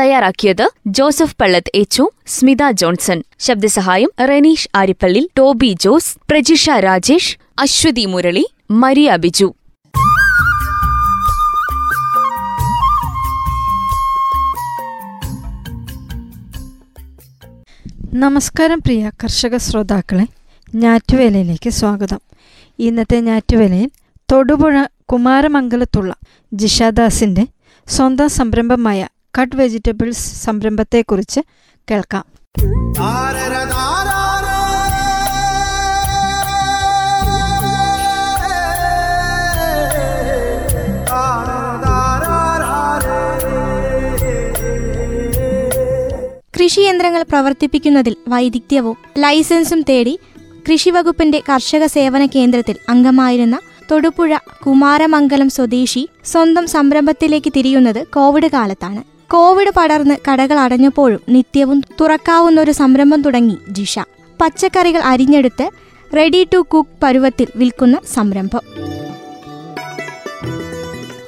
തയ്യാറാക്കിയത് ജോസഫ് പള്ളത്ത് എച്ചു സ്മിത ജോൺസൺ. ശബ്ദസഹായം റെനീഷ് ആരിപ്പള്ളി ടോബി ജോസ് പ്രജിഷ രാജേഷ് അശ്വതി മുരളി മരിയ ബിജു. നമസ്കാരം പ്രിയ കർഷക ശ്രോതാക്കളെ. ഞാറ്റുവേലയിലേക്ക് സ്വാഗതം. ഇന്നത്തെ ഞാറ്റുവേലയിൽ തൊടുപുഴ കുമാരമംഗലത്തുള്ള ജിഷാദാസിന്റെ സ്വന്തം സംരംഭമായ കട്ട് വെജിറ്റബിൾസ് സംരംഭത്തെക്കുറിച്ച് കേൾക്കാം. കൃഷി കൃഷിയന്ത്രങ്ങൾ പ്രവർത്തിപ്പിക്കുന്നതിൽ വൈദഗ്ധ്യവും ലൈസൻസും തേടി കൃഷിവകുപ്പിന്റെ കർഷക സേവന കേന്ദ്രത്തിൽ അംഗമായിരുന്ന തൊടുപുഴ കുമാരമംഗലം സ്വദേശി സ്വന്തം സംരംഭത്തിലേക്ക് തിരിയുന്നത് കോവിഡ് കാലത്താണ്. കോവിഡ് പടർന്ന് കടകൾ അടഞ്ഞപ്പോഴും നിത്യവും തുറക്കാവുന്ന ഒരു സംരംഭം തുടങ്ങി ജിഷ. പച്ചക്കറികൾ അരിഞ്ഞെടുത്ത് റെഡി ടു കുക്ക് പരുവത്തിൽ വിൽക്കുന്ന സംരംഭം.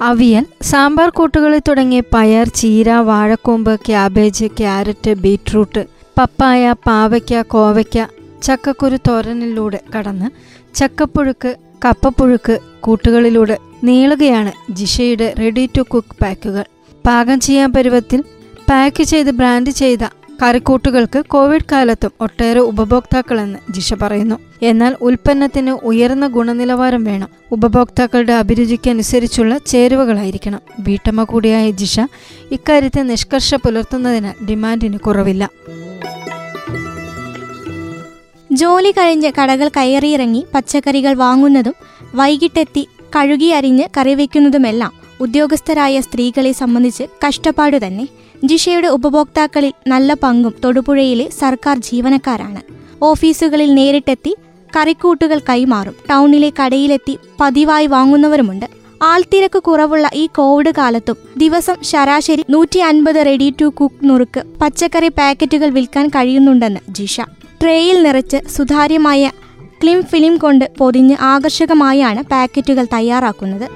അവിയൽ സാമ്പാർ കൂട്ടുകളിൽ തുടങ്ങിയ പയർ ചീര വാഴക്കൂമ്പ് ക്യാബേജ് ക്യാരറ്റ് ബീട്രൂട്ട് പപ്പായ പാവയ്ക്ക കോവയ്ക്ക ചക്കക്കുരു തോരനിലൂടെ കടന്ന് ചക്കപ്പുഴുക്ക് കപ്പപ്പുഴുക്ക് കൂട്ടുകളിലൂടെ നീളുകയാണ് ജിഷയുടെ റെഡി ടു കുക്ക് പാക്കുകൾ. പാകം ചെയ്യാൻ പരുവത്തിൽ പാക്ക് ചെയ്ത് ബ്രാൻഡ് ചെയ്ത കറിക്കൂട്ടുകൾക്ക് കോവിഡ് കാലത്തും ഒട്ടേറെ ഉപഭോക്താക്കളെന്ന് ജിഷ പറയുന്നു. എന്നാൽ ഉൽപ്പന്നത്തിന് ഉയർന്ന ഗുണനിലവാരം വേണം. ഉപഭോക്താക്കളുടെ അഭിരുചിക്കനുസരിച്ചുള്ള ചേരുവകളായിരിക്കണം. വീട്ടമ്മ കൂടിയായ ജിഷ ഇക്കാര്യത്തെ നിഷ്കർഷ പുലർത്തുന്നതിന് ഡിമാൻഡിന് കുറവില്ല. ജോലി കഴിഞ്ഞ് കടകൾ കയറിയിറങ്ങി പച്ചക്കറികൾ വാങ്ങുന്നതും വൈകിട്ടെത്തി കഴുകി അരിഞ്ഞ് കറിവെക്കുന്നതുമെല്ലാം ഉദ്യോഗസ്ഥരായ സ്ത്രീകളെ സംബന്ധിച്ച് കഷ്ടപ്പാടു തന്നെ. ജിഷയുടെ ഉപഭോക്താക്കളിൽ നല്ല പങ്കും തൊടുപുഴയിലെ സർക്കാർ ജീവനക്കാരാണ്. ഓഫീസുകളിൽ നേരിട്ടെത്തി കറിക്കൂട്ടുകൾ കൈമാറും. ടൗണിലെ കടയിലെത്തി പതിവായി വാങ്ങുന്നവരുമുണ്ട്. ആൾത്തിരക്ക് കുറവുള്ള ഈ കോവിഡ് കാലത്തും ദിവസം ശരാശരി നൂറ്റി അൻപത് റെഡി ടു കുക്ക് നുറുക്ക് പച്ചക്കറി പാക്കറ്റുകൾ വിൽക്കാൻ കഴിയുന്നുണ്ടെന്ന് ജിഷ. ട്രേയിൽ നിറച്ച് സുതാര്യമായ ക്ലിം ഫിലിം കൊണ്ട് പൊതിഞ്ഞ് ആകർഷകമായാണ് പാക്കറ്റുകൾ തയ്യാറാക്കുന്നത്.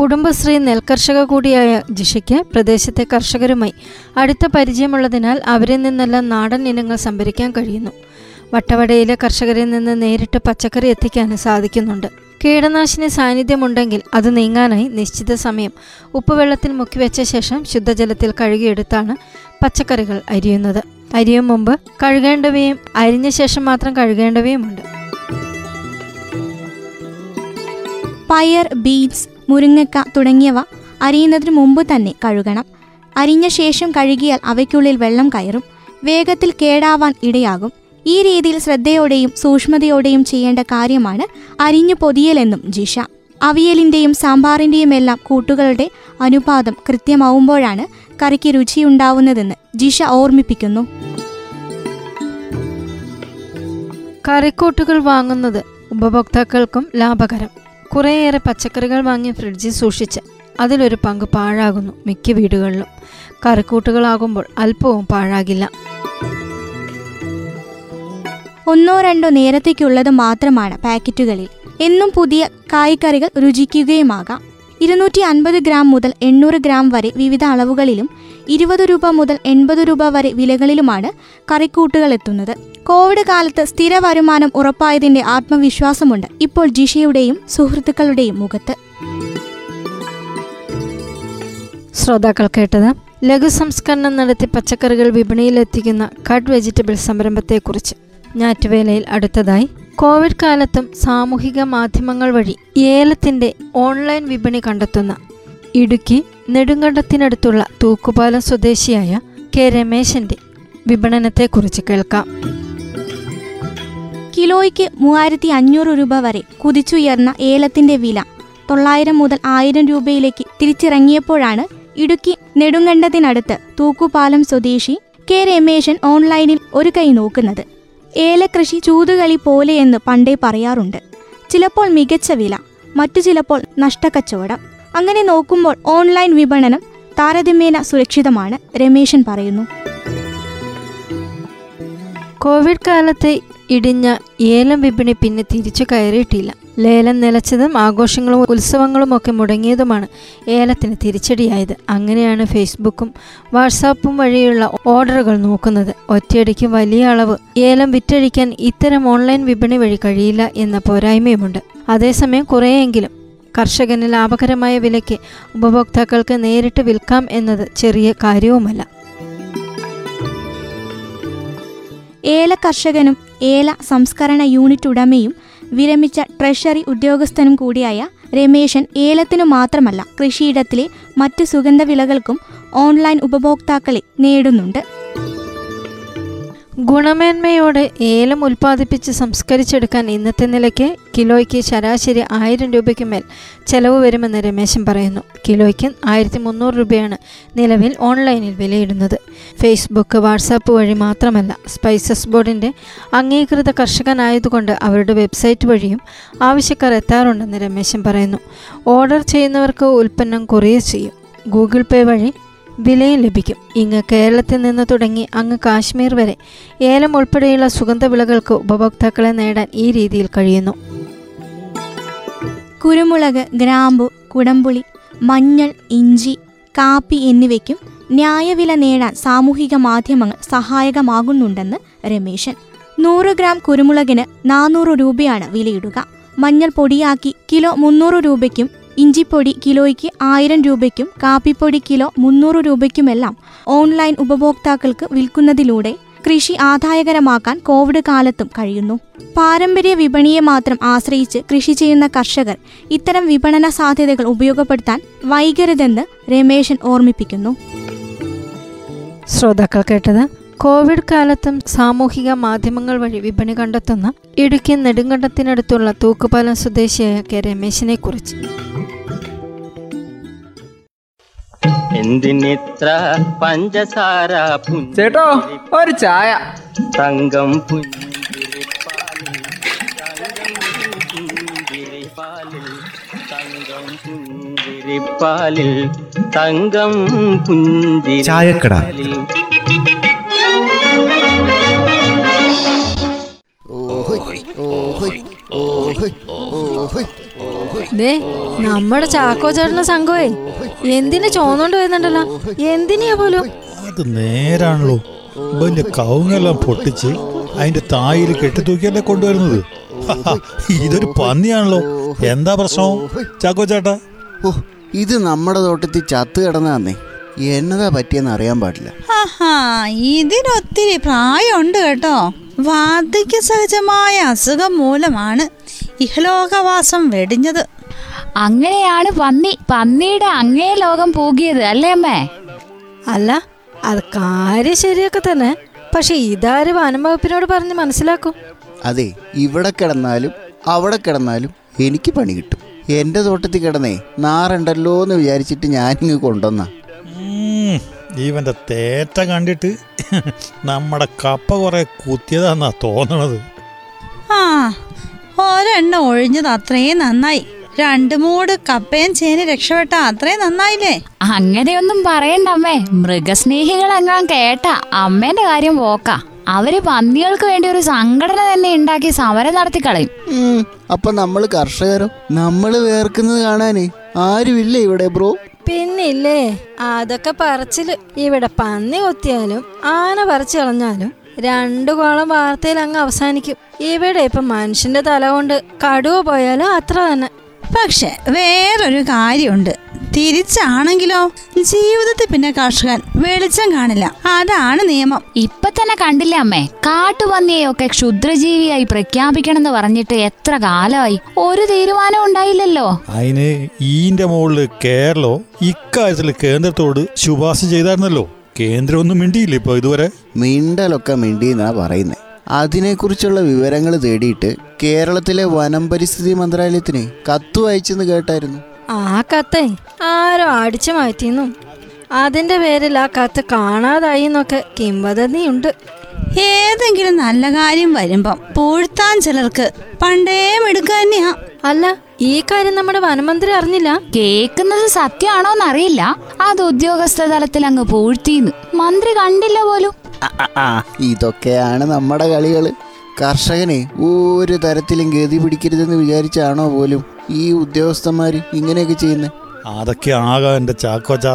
കുടുംബശ്രീ നെൽകർഷക കൂടിയായ ജിഷയ്ക്ക് പ്രദേശത്തെ കർഷകരുമായി അടുത്ത പരിചയമുള്ളതിനാൽ അവരിൽ നിന്നെല്ലാം നാടൻ ഇനങ്ങൾ സംഭരിക്കാൻ കഴിയുന്നു. വട്ടവടയിലെ കർഷകരിൽ നിന്ന് നേരിട്ട് പച്ചക്കറി എത്തിക്കാൻ സാധിക്കുന്നുണ്ട്. കീടനാശിനി സാന്നിധ്യമുണ്ടെങ്കിൽ അത് നീങ്ങാനായി നിശ്ചിത സമയം ഉപ്പുവെള്ളത്തിൽ മുക്കിവെച്ച ശേഷം ശുദ്ധജലത്തിൽ കഴുകിയെടുത്താണ് പച്ചക്കറികൾ അരിയുന്നത്. അരിയും മുമ്പ് കഴുകേണ്ടവയും അരിഞ്ഞ ശേഷം മാത്രം കഴുകേണ്ടവയുമുണ്ട്. പയർ ബീൻസ് മുരിങ്ങക്ക തുടങ്ങിയവ അരിയുന്നതിന് മുമ്പ് തന്നെ കഴുകണം. അരിഞ്ഞ ശേഷം കഴുകിയാൽ അവയ്ക്കുള്ളിൽ വെള്ളം കയറും. വേഗത്തിൽ കേടാവാൻ ഇടയാകും. ഈ രീതിയിൽ ശ്രദ്ധയോടെയും സൂക്ഷ്മതയോടെയും ചെയ്യേണ്ട കാര്യമാണ് അരിഞ്ഞു പൊതിയലെന്നും ജിഷ. അവിയലിന്റെയും സാമ്പാറിന്റെയും എല്ലാം കൂട്ടുകളുടെ അനുപാതം കൃത്യമാവുമ്പോഴാണ് കറിക്ക് രുചിയുണ്ടാവുന്നതെന്ന് ജിഷ ഓർമ്മിപ്പിക്കുന്നു. കറിക്കൂട്ടുകൾ വാങ്ങുന്നത് ഉപഭോക്താക്കൾക്കും ലാഭകരം. കുറേയേറെ പച്ചക്കറികൾ വാങ്ങി ഫ്രിഡ്ജിൽ സൂക്ഷിച്ച് അതിലൊരു പങ്ക് പാഴാകുന്നു മിക്ക വീടുകളിലും. കറിക്കൂട്ടുകളാകുമ്പോൾ അല്പവും പാഴാകില്ല. ഒന്നോ രണ്ടോ നേരത്തേക്കുള്ളത് മാത്രമാണ് പാക്കറ്റുകളിൽ. എന്നും പുതിയ കായ്ക്കറികൾ രുചിക്കുകയുമാകാം. ഇരുന്നൂറ്റി അൻപത് ഗ്രാം മുതൽ എണ്ണൂറ് ഗ്രാം വരെ വിവിധ അളവുകളിലും ഇരുപത് രൂപ മുതൽ എൺപത് രൂപ വരെ വിലകളിലുമാണ് കറിക്കൂട്ടുകൾ എത്തുന്നത്. കോവിഡ് കാലത്ത് സ്ഥിര വരുമാനം ഉറപ്പായതിന്റെ ആത്മവിശ്വാസമുണ്ട്. ഇപ്പോൾ ജിഷയുടെയും സുഹൃത്തുക്കളുടെയും മുഖത്ത്. ശ്രോതാക്കൾ കേട്ടത് ലഘു സംസ്കരണം നടത്തി പച്ചക്കറികൾ വിപണിയിലെത്തിക്കുന്ന കട്ട് വെജിറ്റബിൾ സംരംഭത്തെക്കുറിച്ച്. ഞാറ്റുവേലയിൽ അടുത്തതായി കോവിഡ് കാലത്തും സാമൂഹിക മാധ്യമങ്ങൾ വഴി ഏലത്തിന്റെ ഓൺലൈൻ വിപണി കണ്ടെത്തുന്ന ഇടുക്കി നെടുങ്കണ്ടത്തിനടുത്തുള്ള തൂക്കുപാലം സ്വദേശിയായ കെ രമേശന്റെ വിപണനത്തെക്കുറിച്ച് കേൾക്കാം. കിലോയ്ക്ക് മൂവായിരത്തി അഞ്ഞൂറ് രൂപ വരെ കുതിച്ചുയർന്ന ഏലത്തിന്റെ വില തൊള്ളായിരം മുതൽ ആയിരം രൂപയിലേക്ക് തിരിച്ചിറങ്ങിയപ്പോഴാണ് ഇടുക്കി നെടുങ്കണ്ടത്തിനടുത്ത് തൂക്കുപാലം സ്വദേശി കെ രമേശൻ ഓൺലൈനിൽ ഒരു കൈ നോക്കുന്നത്. ഏലകൃഷി ചൂതുകളി പോലെയെന്ന് പണ്ടേ പറയാറുണ്ട്. ചിലപ്പോൾ മികച്ച വില മറ്റു ചിലപ്പോൾ നഷ്ടക്കച്ചവടം. അങ്ങനെ നോക്കുമ്പോൾ ഓൺലൈൻ വിപണനം താരതമ്യേന സുരക്ഷിതമാണ് രമേശൻ പറയുന്നു. കോവിഡ് കാലത്തെ ഇടിഞ്ഞ ഏലം വിപണി പിന്നെ തിരിച്ചു കയറിയിട്ടില്ല. ലേലം നിലച്ചതും ആഘോഷങ്ങളും ഉത്സവങ്ങളും ഒക്കെ മുടങ്ങിയതുമാണ് ഏലത്തിന് തിരിച്ചടിയായത്. അങ്ങനെയാണ് ഫേസ്ബുക്കും വാട്സാപ്പും വഴിയുള്ള ഓർഡറുകൾ നോക്കുന്നത്. ഒറ്റയടിക്ക് വലിയ അളവ് ഏലം വിറ്റഴിക്കാൻ ഇത്തരം ഓൺലൈൻ വിപണി വഴി കഴിയില്ല എന്ന പോരായ്മയുമുണ്ട്. അതേസമയം കുറേയെങ്കിലും കർഷകന് ലാഭകരമായ വിലയ്ക്ക് ഉപഭോക്താക്കൾക്ക് നേരിട്ട് വിൽക്കാം എന്നത് ചെറിയ കാര്യവുമല്ല. ഏല കർഷകനും ഏല സംസ്കരണ യൂണിറ്റ് ഉടമയും വിരമിച്ച ട്രഷറി ഉദ്യോഗസ്ഥനും കൂടിയായ രമേശൻ ഏലത്തിനു മാത്രമല്ല കൃഷിയിടത്തിലെ മറ്റു സുഗന്ധവിളകൾക്കും ഓൺലൈൻ ഉപഭോക്താക്കളെ നേടുന്നുണ്ട്. ഗുണമേന്മയോടെ ഏലം ഉൽപ്പാദിപ്പിച്ച് സംസ്കരിച്ചെടുക്കാൻ ഇന്നത്തെ നിലയ്ക്ക് കിലോയ്ക്ക് ശരാശരി ആയിരം രൂപയ്ക്ക് മേൽ ചെലവ് വരുമെന്ന് രമേശൻ പറയുന്നു. കിലോയ്ക്ക് ആയിരത്തി മുന്നൂറ് രൂപയാണ് നിലവിൽ ഓൺലൈനിൽ വിലയിടുന്നത്. ഫേസ്ബുക്ക് വാട്സാപ്പ് വഴി മാത്രമല്ല സ്പൈസസ് ബോർഡിന്റെ അംഗീകൃത കർഷകനായതുകൊണ്ട് അവരുടെ വെബ്സൈറ്റ് വഴിയും ആവശ്യക്കാർ എത്താറുണ്ടെന്ന് രമേശൻ പറയുന്നു. ഓർഡർ ചെയ്യുന്നവർക്ക് ഉൽപ്പന്നം കൊറിയർ ചെയ്യും. ഗൂഗിൾ പേ വഴി വിലയും ലഭിക്കും. ഇങ്ങ് കേരളത്തിൽ നിന്ന് തുടങ്ങി അങ്ങ് കാശ്മീർ വരെ ഏലം ഉൾപ്പെടെയുള്ള സുഗന്ധ വിളകൾക്ക് ഉപഭോക്താക്കളെ നേടാൻ ഈ രീതിയിൽ കഴിയുന്നു. കുരുമുളക് ഗ്രാമ്പു കുടംപുളി മഞ്ഞൾ ഇഞ്ചി കാപ്പി എന്നിവയ്ക്കും ന്യായവില നേടാൻ സാമൂഹിക മാധ്യമങ്ങൾ സഹായകമാകുന്നുണ്ടെന്ന് രമേശൻ. നൂറ് ഗ്രാം കുരുമുളകിന് നാനൂറ് രൂപയാണ് വിലയിടുക. മഞ്ഞൾ പൊടിയാക്കി കിലോ മുന്നൂറ് രൂപയ്ക്കും ഇഞ്ചിപ്പൊടി കിലോയ്ക്ക് ആയിരം രൂപയ്ക്കും കാപ്പിപ്പൊടി കിലോ മുന്നൂറ് രൂപയ്ക്കുമെല്ലാം ഓൺലൈൻ ഉപഭോക്താക്കൾക്ക് വിൽക്കുന്നതിലൂടെ കൃഷി ആദായകരമാക്കാൻ കോവിഡ് കാലത്തും കഴിയുന്നു. പാരമ്പര്യ വിപണിയെ മാത്രം ആശ്രയിച്ച് കൃഷി ചെയ്യുന്ന കർഷകർ ഇത്തരം വിപണന സാധ്യതകൾ ഉപയോഗപ്പെടുത്താൻ വൈകരുതെന്ന് രമേശൻ ഓർമ്മിപ്പിക്കുന്നു. ശ്രോതാക്കൾ കേട്ടത് കോവിഡ് കാലത്തും സാമൂഹിക മാധ്യമങ്ങൾ വഴി വിപണി കണ്ടെത്തുന്ന ഇടുക്കി നെടുങ്കണ്ടത്തിനടുത്തുള്ള തൂക്കുപാലം സ്വദേശിയായ കെ രമേശിനെ കുറിച്ച് എന്തിനിത്ര പഞ്ചസാര ചേട്ടോ ഒരു ചായ തങ്കം പുഞ്ചിരിപ്പാലിൽ തങ്കം പുഞ്ചിരിപ്പാലിൽ തങ്കം തങ്കം ചായക്കട. നമ്മുടെ ചാക്കോ ചേട്ടന്റെ സംഘമേ എന്തിനു ചോന്നോണ്ട് വരുന്നുണ്ടല്ലോ? എന്തിനാ പോലും? അത് നേരാണല്ലോ. ഇവന്റെ കവുങ്ങെല്ലാം പൊട്ടിച്ച് അതിന്റെ തായിൽ കെട്ടിത്തൂക്കിയല്ലേ കൊണ്ടുവരുന്നത്? ഇതൊരു പന്നിയാണല്ലോ. എന്താ പ്രശ്നം ചാക്കോ ചേട്ടാ? ഓ ഇത് നമ്മുടെ തോട്ടത്തിൽ ചത്ത് കിടന്നേ എന്നതാ പറ്റിയെന്ന് അറിയാൻ പാടില്ല. ആഹാ ഇതിനൊത്തിരി പ്രായമുണ്ട് കേട്ടോ. വാർദ്ധക്യ സഹജമായ അസുഖം മൂലമാണ് ഇഹലോകവാസം വെടിഞ്ഞത്. അങ്ങനെയാണ് പന്നി പന്നിയുടെ അങ്ങേ ലോകം പോകിയത് അല്ലേ അമ്മേ? അല്ല അത് കാര്യം ശരിയൊക്കെ തന്നെ. പക്ഷെ ഇതാര് വനംവകുപ്പിനോട് പറഞ്ഞ് മനസ്സിലാക്കും? അതെ ഇവിടെ കിടന്നാലും അവിടെ കിടന്നാലും എനിക്ക് പണി കിട്ടും. എന്റെ തോട്ടത്തിൽ കിടന്നേ നാറുണ്ടല്ലോ എന്ന് വിചാരിച്ചിട്ട് ഞാനിങ്ങ് കൊണ്ടുവന്ന. ഉം, ഇവന്റെ തേറ്റ കണ്ടിട്ട് നമ്മുടെ കപ്പ കുറെ കുത്തിയതാന്നാ തോന്നണത്. ആ ഒരെണ്ണം ഒഴിഞ്ഞത് അത്രയും നന്നായി. രണ്ട് മൂട് കപ്പയും ചേന രക്ഷപ്പെട്ട അത്രയും നന്നായില്ലേ? അങ്ങനെയൊന്നും പറയണ്ട അമ്മേ. മൃഗസ്നേഹികൾ എങ്ങാൻ കേട്ട അമ്മേന്റെ കാര്യം പോക്ക അവർ പന്നികൾക്ക് വേണ്ടി ഒരു സംഘടന തന്നെ ഉണ്ടാക്കി സമരം നടത്തി കളയും. അപ്പൊ നമ്മൾ കർഷകരോ? നമ്മൾ വേർക്കുന്നത് കാണാനേ ആരുമില്ല ഇവിടെ ബ്രോ? പിന്നില്ലേ അതൊക്കെ പറച്ചിൽ. ഇവിടെ പന്നി കൊത്തിയാലും ആന പറിച്ചു കളഞ്ഞാലും രണ്ടു കോളം വാർത്തയിൽ അങ്ങ് അവസാനിക്കും. ഇവിടെ ഇപ്പൊ മനുഷ്യന്റെ തല കൊണ്ട് കടുവ പോയാലും അത്ര തന്നെ. പക്ഷെ വേറൊരു കാര്യമുണ്ട്. തിരിച്ചാണെങ്കിലോ? ജീവിതത്തിൽ പിന്നെ കർഷകൻ വെളിച്ചം കാണില്ല. അതാണ് നിയമം. ഇപ്പൊ തന്നെ കണ്ടില്ല അമ്മേ? കാട്ടുപന്നിയെയൊക്കെ ക്ഷുദ്രജീവിയായി പ്രഖ്യാപിക്കണമെന്ന് പറഞ്ഞിട്ട് എത്ര കാലമായി? ഒരു തീരുമാനം ഉണ്ടായില്ലല്ലോ. അതിന് ഈന്റെ മുകളിൽ കേരളോ ഇക്കാര്യത്തിൽ കേന്ദ്രത്തോട് ശുപാർശ ചെയ്തായിരുന്നല്ലോ. കേന്ദ്രം ഒന്നും മിണ്ടിയില്ല ഇപ്പൊ ഇതുവരെ? മിണ്ടലൊക്കെ മിണ്ടിന്നാ പറയുന്നത് അതിനെക്കുറിച്ചുള്ള വിവരങ്ങൾ തേടിയിട്ട് കേരളത്തിലെ വനം പരിസ്ഥിതി മന്ത്രാലയത്തിന് കത്തു അയച്ചെന്ന് കേട്ടായിരുന്നു. ആ കത്തെ ആരോ അടിച്ചു മാറ്റിന്നു അതിന്റെ പേരിൽ ആ കത്ത് കാണാതായി എന്നൊക്കെ കിംവദന്തിയുണ്ട്. ഏതെങ്കിലും നല്ല കാര്യം വരുമ്പം പൂഴ്ത്താൻ ചിലർക്ക് പണ്ടേ മിടുക്ക് തന്നെയാ. അല്ല ഈ കാര്യം നമ്മുടെ വനമന്ത്രി അറിഞ്ഞില്ല? കേക്കുന്നത് സത്യമാണോന്നറിയില്ല. അത് ഉദ്യോഗസ്ഥ തലത്തിൽ അങ്ങ് പൂഴ്ത്തിന്ന് മന്ത്രി കണ്ടില്ല പോലും. ഇതൊക്കെയാണ് നമ്മുടെ കളികൾ കർഷകനെ ഒരു തരത്തിലും ഗതി പിടിക്കരുതെന്ന് വിചാരിച്ചാണോ പോലും ഈ ഉദ്യോഗസ്ഥന്മാര് ഇങ്ങനെയൊക്കെ ചെയ്യുന്നത് അതൊക്കെ ആകാ എന്റെ ചാക്കോച്ച.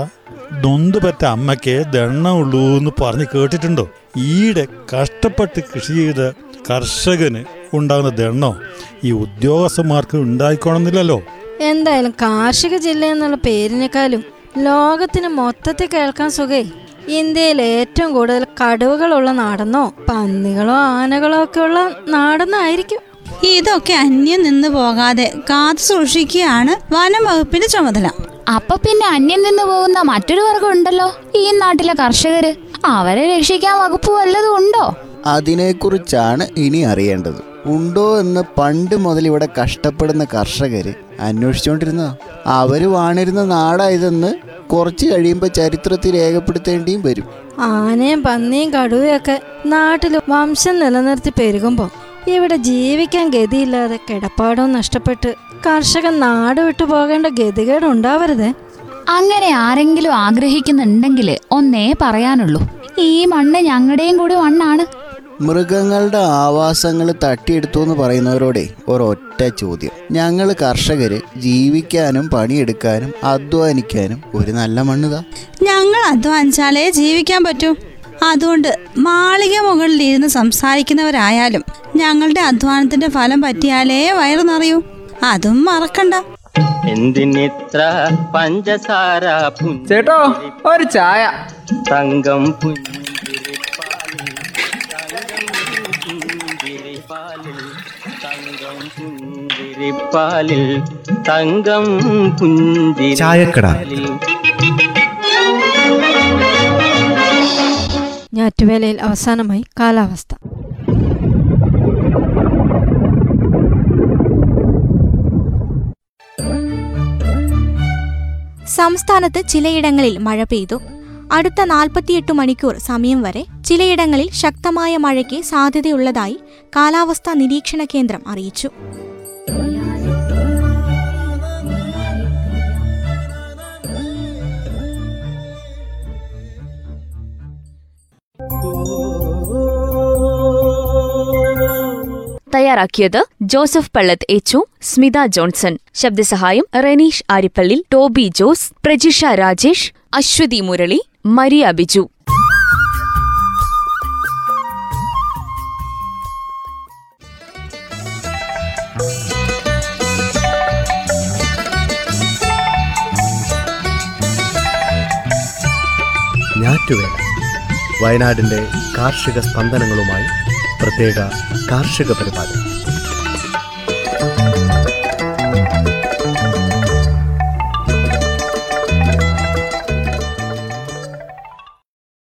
നൊന്ത് പറ്റ അമ്മയ്ക്ക് ദണ്ണമുള്ളൂ എന്ന് പറഞ്ഞ് കേട്ടിട്ടുണ്ടോ? ഈടെ കഷ്ടപ്പെട്ട് കൃഷി ചെയ്ത കർഷകന് ഉണ്ടാകുന്ന ദണ്ണോ ഈ ഉദ്യോഗസ്ഥന്മാർക്ക് ഉണ്ടായിക്കോണമെന്നില്ലല്ലോ. എന്തായാലും കാർഷിക ജില്ല എന്നുള്ള പേരിനേക്കാളും ലോകത്തിന് മൊത്തത്തിൽ കേൾക്കാൻ സുഖേ. ഇന്ത്യയിൽ ഏറ്റവും കൂടുതൽ കടുവകളുള്ള നാടെന്നോ പന്നികളോ ആനകളോ ഒക്കെ ഉള്ള നാടെന്നായിരിക്കും. ഇതൊക്കെ അന്യം നിന്ന് പോകാതെ കാത്തു സൂക്ഷിക്കുകയാണ് വനം വകുപ്പിന്റെ ചുമതല. അപ്പൊ പിന്നെ അന്യം നിന്ന് പോകുന്ന മറ്റൊരു വർഗം ഉണ്ടല്ലോ ഈ നാട്ടിലെ കർഷകര്. അവരെ രക്ഷിക്കാൻ വകുപ്പ് വല്ലതും ഉണ്ടോ? അതിനെക്കുറിച്ചാണ് ഇനി അറിയേണ്ടത്. ഉണ്ടോ എന്ന് പണ്ട് മുതൽ ഇവിടെ കഷ്ടപ്പെടുന്ന കർഷകർ അന്വേഷിച്ചുകൊണ്ടിരുന്ന അവർ വാണിരുന്ന നാടായതെന്ന് കുറച്ച് കഴിയുമ്പോൾ ചരിത്രത്തിൽ രേഖപ്പെടുത്തേണ്ടിയും വരും. ആനയും പന്നിയും കടുവയൊക്കെ നാട്ടിൽ വംശം നിലനിർത്തി പെരുകുമ്പോൾ ഇവിടെ ജീവിക്കാൻ ഗതിയില്ലാതെ കിടപ്പാടവും നഷ്ടപ്പെട്ട് കർഷകൻ നാട് വിട്ടു പോകേണ്ട ഗതികേട് ഉണ്ടാവരുത്. അങ്ങനെ ആരെങ്കിലും ആഗ്രഹിക്കുന്നുണ്ടെങ്കിൽ ഒന്നേ പറയാനുള്ളൂ. ഈ മണ്ണ് ഞങ്ങളുടെയും കൂടി മണ്ണാണ്. മൃഗങ്ങളുടെ ആവാസങ്ങൾ തട്ടിയെടുത്തു എന്ന് പറയുന്നവരോടെ ഒരൊറ്റ ചോദ്യം. ഞങ്ങൾ കർഷകർ ജീവിക്കാനും പണിയെടുക്കാനും അധ്വാനിക്കാനും ഒരു നല്ല മണ്ണുതാ. ഞങ്ങൾ അധ്വാനിച്ചാലേ ജീവിക്കാൻ പറ്റൂ. അതുകൊണ്ട് മാളിക മുകളിൽ ഇരുന്ന് സംസാരിക്കുന്നവരായാലും ഞങ്ങളുടെ അധ്വാനത്തിന്റെ ഫലം പറ്റിയാലേ വയറു നിറയൂ. അതും മറക്കണ്ട. എന്തിനിത്ര പഞ്ചസാര ചേട്ടോ ഒരു ചായ. തങ്കം പുഞ്ചിരിപ്പാലിൽ പുഞ്ചിരിപ്പാലിൽ തങ്കം പുഞ്ചി ചായക്കട. ഞാറ്റുവേലയിൽ അവസാനമായി കാലാവസ്ഥ. സംസ്ഥാനത്ത് ചിലയിടങ്ങളിൽ മഴ പെയ്തു. അടുത്ത നാൽപ്പത്തിയെട്ട് മണിക്കൂർ സമയം വരെ ചിലയിടങ്ങളിൽ ശക്തമായ മഴയ്ക്ക് സാധ്യതയുള്ളതായി കാലാവസ്ഥാ നിരീക്ഷണ കേന്ദ്രം അറിയിച്ചു. തയ്യാറാക്കിയത് ജോസഫ് പള്ളത്ത് എച്ചു സ്മിത ജോൺസൺ. ശബ്ദസഹായം റെനീഷ് ആരിപ്പള്ളി ടോബി ജോസ് പ്രജിഷ രാജേഷ് അശ്വതി മുരളി മരിയ ബിജു. ഞാറ്റുവേല. വയനാടിന്റെ കാർഷിക സ്പന്ദനങ്ങളുമായി പ്രത്യേക കാർഷിക പരിപാടി.